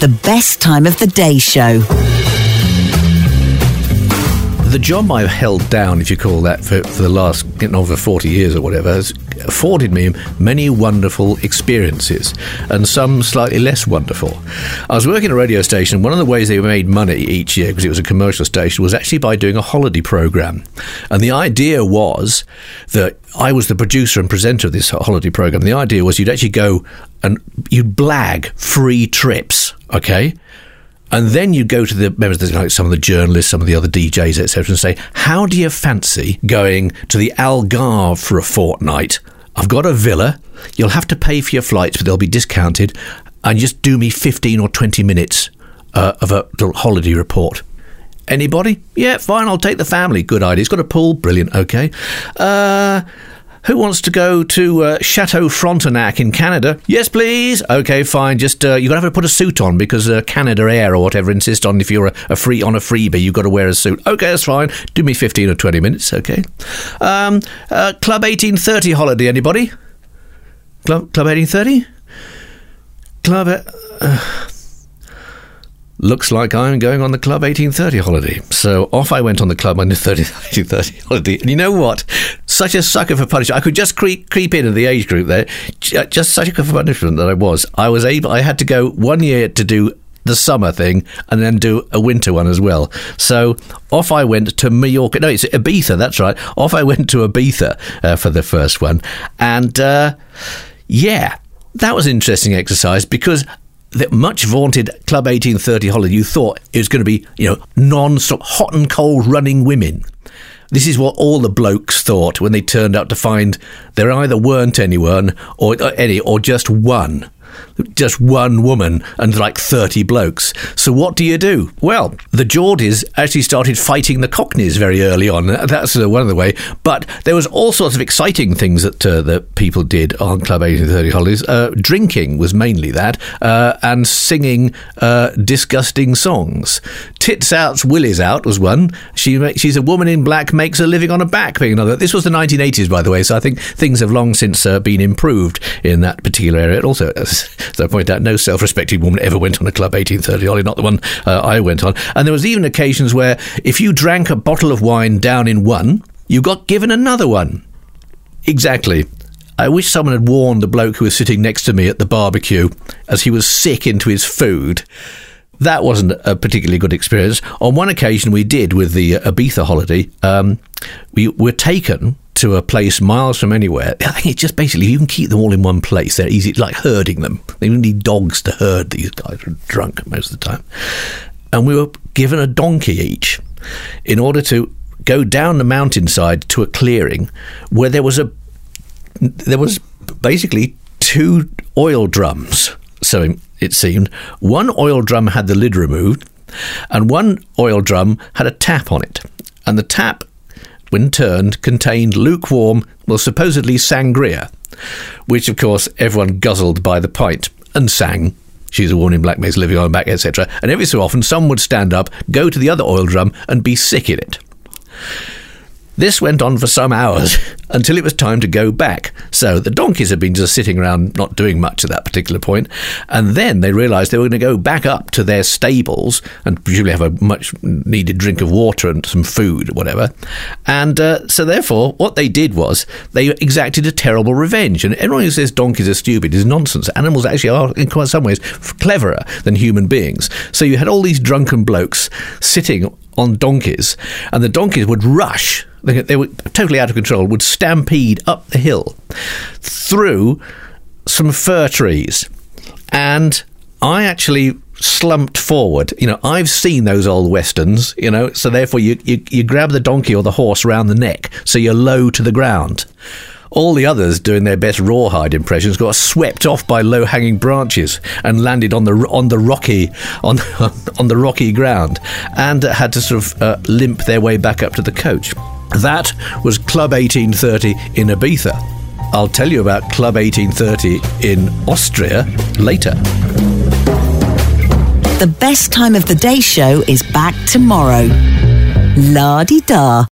The best time of the day show. The job I've held down, if you call that, for, for the last getting over 40 years or whatever, has afforded me many wonderful experiences and some slightly less wonderful. I was working at a radio station. One of the ways they made money each year, because it was a commercial station, was actually by doing a holiday program. And the idea was that I was the producer and presenter of this holiday program. The idea was you'd actually go and you'd blag free trips, okay? And then you go to the members, like some of the journalists, some of the other DJs, etc., and say, "How do you fancy going to the Algarve for a fortnight? I've got a villa. You'll have to pay for your flights, but they'll be discounted. And just do me fifteen or twenty minutes uh, of a holiday report." Anybody? Yeah, fine. I'll take the family. Good idea. It's got a pool. Brilliant. Okay. Uh, who wants to go to uh, Chateau Frontenac in Canada? Yes, please. Okay, fine. Just uh, you're gonna have to put a suit on because uh, Canada Air or whatever insist on if you're a, a free on a freebie, you've got to wear a suit. Okay, that's fine. Do me fifteen or twenty minutes. Okay. Um, uh, Club eighteen thirty holiday. Anybody? Club Club eighteen thirty. Club. Uh, looks like I'm going on the Club 1830 holiday. So off I went on the Club 1830 holiday. And you know what? Such a sucker for punishment. I could just creep, creep into the age group there. Just such a for punishment that I was. I was able, I had to go one year to do the summer thing and then do a winter one as well. So off I went to Mallorca. No, it's Ibiza, that's right. Off I went to Ibiza uh, for the first one. And uh, yeah, that was an interesting exercise because that much vaunted Club 1830 holiday, you thought it was going to be, you know, non-stop, hot and cold running women. This is what all the blokes thought when they turned up to find there either weren't anyone or uh, any or just one just one woman and like 30 blokes. So what do you do? Well, the Geordies actually started fighting the Cockneys very early on. That's uh, one of the way. But there was all sorts of exciting things that uh, that people did on Club 1830 holidays. Uh, drinking was mainly that, uh, and singing uh, disgusting songs. Tits Out's Willy's Out was one. She she's a woman in black makes a living on a back being another. This was the 1980s, by the way. So I think things have long since uh, been improved in that particular area. Also, as I point out, no self respecting woman ever went on a Club 1830 Ollie, not the one uh, I went on. And there was even occasions where if you drank a bottle of wine down in one, you got given another one. Exactly. I wish someone had warned the bloke who was sitting next to me at the barbecue as he was sick into his food. That wasn't a particularly good experience. On one occasion, we did with the Ibiza holiday. Um, we were taken to a place miles from anywhere. I think it's just basically you can keep them all in one place. They're easy, like herding them. They need dogs to herd these guys. Are drunk most of the time, and we were given a donkey each in order to go down the mountainside to a clearing where there was a there was basically two oil drums. So it seemed one oil drum had the lid removed, and one oil drum had a tap on it, and the tap when turned, contained lukewarm, well, supposedly sangria, which, of course, everyone guzzled by the pint and sang. She's a woman in black living on back, etc. And every so often, some would stand up, go to the other oil drum, and be sick in it. This went on for some hours until it was time to go back. So the donkeys had been just sitting around not doing much at that particular point, and then they realised they were going to go back up to their stables and presumably have a much needed drink of water and some food or whatever. And uh, so therefore, what they did was they exacted a terrible revenge. And everyone who says donkeys are stupid is nonsense. Animals actually are, in quite some ways, cleverer than human beings. So you had all these drunken blokes sitting on donkeys, and the donkeys would rush they, they were totally out of control, would stampede up the hill through some fir trees. And I actually slumped forward. You know, I've seen those old westerns, you know, so therefore you, you, you grab the donkey or the horse around the neck so you're low to the ground. All the others doing their best rawhide impressions got swept off by low-hanging branches and landed on the on the rocky on on the rocky ground and had to sort of uh, limp their way back up to the coach. That was Club 1830 in Ibiza. I'll tell you about Club 1830 in Austria later. The best time of the day show is back tomorrow. La di da.